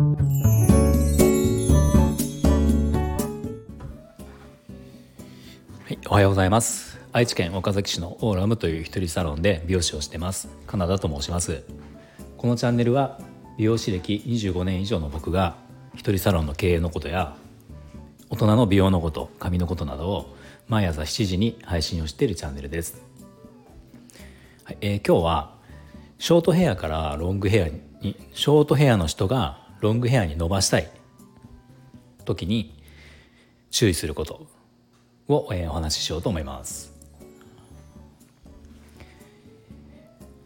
はい、おはようございます。愛知県岡崎市のオーラムという一人サロンで美容師をしてます。カナダと申します。このチャンネルは美容師歴25年以上の僕が一人サロンの経営のことや大人の美容のこと髪のことなどを毎朝7時に配信をしているチャンネルです、はいえー、今日はショートヘアからロングヘアにショートヘアの人がロングヘアに伸ばしたい時に注意することを、えー、お話ししようと思います。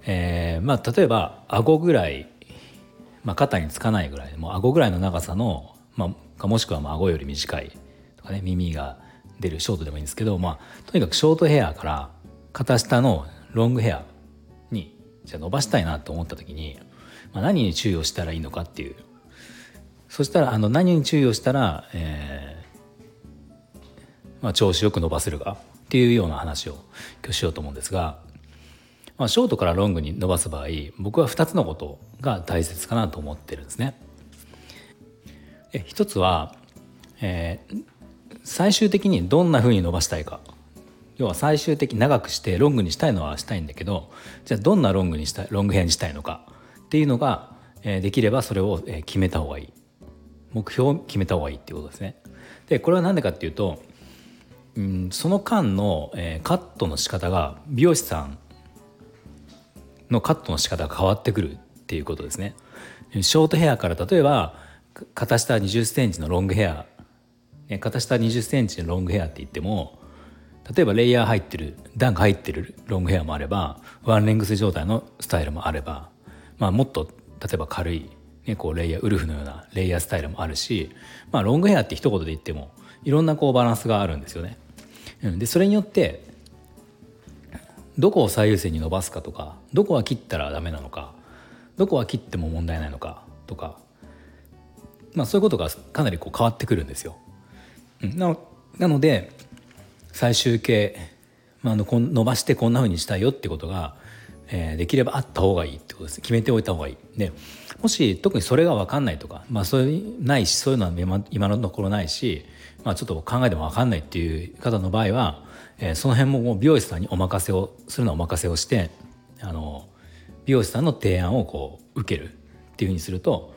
えー、まあ例えば顎ぐらい、まあ、肩につかないぐらいもう顎ぐらいの長さの、まあ、もしくはまあ顎より短いとかね耳が出るショートでもいいんですけど、まあ、とにかくショートヘアから肩下のロングヘアにじゃ伸ばしたいなと思った時に、まあ、何に注意をしたらいいのかっていうそしたらあの何に注意をしたら、えーまあ、調子よく伸ばせるかっていうような話を今日しようと思うんですが、まあ、ショートからロングに伸ばす場合僕は2つのことが大切かなと思ってるんですね。え一つは、えー、最終的にどんな風に伸ばしたいか要は最終的に長くしてロングにしたいのはしたいんだけどじゃあどんなロングにしたいロングヘアにしたいのかっていうのが、えー、できればそれを、決めた方がいい目標を決めた方がいいっていうことですね。でこれは何でかっていうとうん、その間の、えー、カットの仕方が美容師さんのカットの仕方が変わってくるっていうことですね。ショートヘアから例えば肩下2 0センチのロングヘア、ね、肩下2 0センチのロングヘアって言っても例えばレイヤー入ってる段が入ってるロングヘアもあればワンレングス状態のスタイルもあれば、まあ、もっと例えば軽い、ね、こうレイヤーウルフのようなレイヤースタイルもあるし、まあ、ロングヘアって一言で言ってもいろんなこうバランスがあるんですよね。でそれによってどこを最優先に伸ばすかとかどこは切ったらダメなのかどこは切っても問題ないのかとか、まあ、そういうことがかなりこう変わってくるんですよ。ななので最終形、まあ、の伸ばしてこんなふうにしたいよってことが、えー、できればあった方がいいってことです決めておいた方がいい。でもし特にそれが分かんないとか、まあ、そういうないしそういうのは今のところないしまあ、ちょっと考えても分かんないっていう方の場合は、えー、その辺ももう美容師さんにお任せをするのはお任せをしてあの美容師さんの提案をこう受けるっていうふうにすると、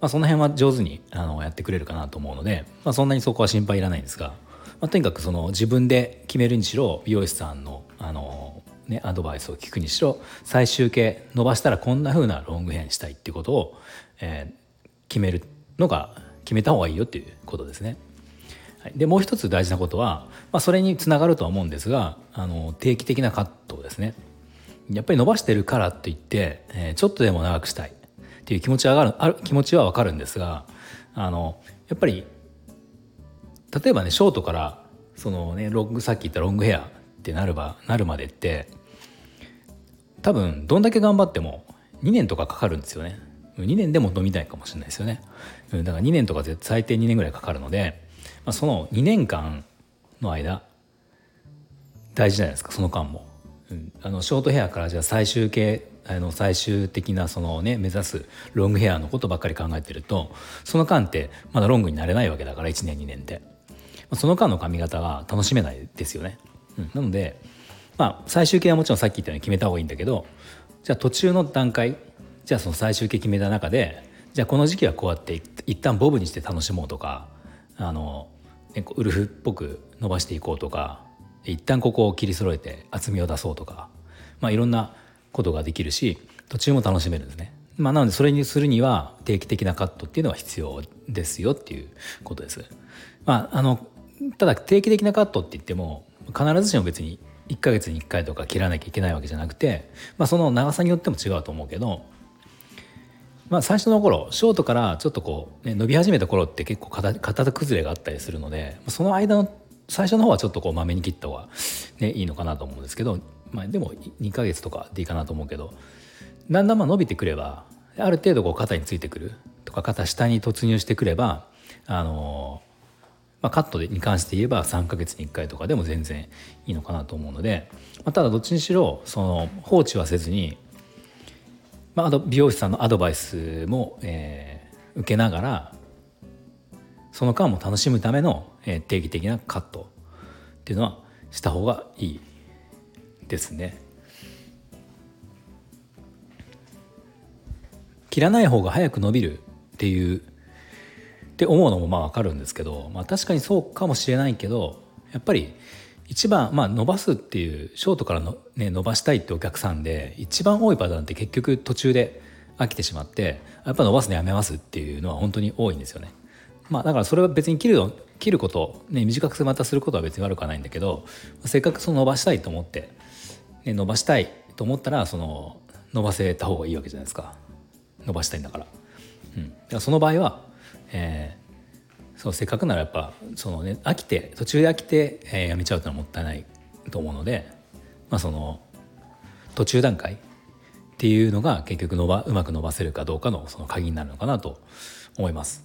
まあ、その辺は上手にあのやってくれるかなと思うので、まあ、そんなにそこは心配いらないんですが、まあ、とにかくその自分で決めるにしろ美容師さんのあの、ね、アドバイスを聞くにしろ最終形伸ばしたらこんなふうなロングヘアにしたいっていうことを、えー、決めるのが決めた方がいいよっていうことですね。はいでもう一つ大事なことは、まあ、それにつながるとは思うんですがあの定期的なカットですねやっぱり伸ばしてるからといって、えー、ちょっとでも長くしたいっていう気持ちは上がるある気持ちは分かるんですがあのやっぱり例えばねショートからそのねロングさっき言ったロングヘアってなるばなるまでって多分どんだけ頑張っても2年とかかかるんですよね2年でも飲みたいかもしれないですよねだから2年とか最低2年ぐらいかかるのでまあ、その2年間の間大事じゃないですかその間も。うん、あのショートヘアからじゃあ最終形あの最終的なそのね目指すロングヘアのことばっかり考えてるとその間ってまだロングになれないわけだから1年2年で、ま、その間の髪型が楽しめないですよね。うん、なのでまあ最終形はもちろんさっき言ったように決めた方がいいんだけどじゃあ途中の段階じゃあその最終形決めた中でじゃあこの時期はこうやって一旦ボブにして楽しもうとかあの、ね、ウルフっぽく伸ばしていこうとか一旦ここを切り揃えて厚みを出そうとか、まあ、いろんなことができるし途中も楽しめるんですね。まあ、なのでそれにするには定期的なカットっていうのは必要ですよっていうことです。まあ、あのただ定期的なカットって言っても必ずしも別に1ヶ月に1回とか切らなきゃいけないわけじゃなくて、まあ、その長さによっても違うと思うけどまあ、最初の頃ショートからちょっとこう、ね、伸び始めた頃って結構型崩れがあったりするのでその間の最初の方はちょっとこうまめに切った方が、ね、いいのかなと思うんですけど、まあ、でも2ヶ月とかでいいかなと思うけどだんだんまあ伸びてくればある程度こう肩についてくるとか肩下に突入してくればあのまあ、カットに関して言えば3ヶ月に1回とかでも全然いいのかなと思うので、まあ、ただどっちにしろその放置はせずにまあ、美容師さんのアドバイスも、え受けながらその間も楽しむための、定期的なカットっていうのはした方がいいですね。切らない方が早く伸びるっていうって思うのもまあ分かるんですけど、まあ、確かにそうかもしれないけどやっぱり一番、まあ、伸ばすっていうショートからの、ね、伸ばしたいってお客さんで一番多いパターンって結局途中で飽きてしまってやっぱ伸ばすのやめますっていうのは本当に多いんですよね。まあ、だからそれは別に切るの切ること、ね、短くまたすることは別に悪くはないんだけどせっかくその伸ばしたいと思って、ね、伸ばしたいと思ったらその伸ばせた方がいいわけじゃないですか伸ばしたいんだから。うん、だからその場合は、そうせっかくならやっぱその、ね、飽きて途中で飽きて、えー、やめちゃうというのはもったいないと思うので、まあ、その途中段階っていうのが結局伸ばうまく伸ばせるかどうかのその鍵になるのかなと思います。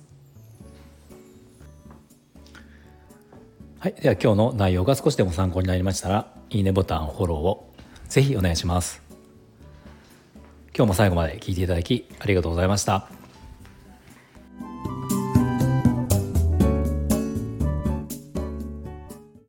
はい、では今日の内容が少しでも参考になりましたらいいねボタンフォローをぜひお願いします。今日も最後まで聞いていただきありがとうございました。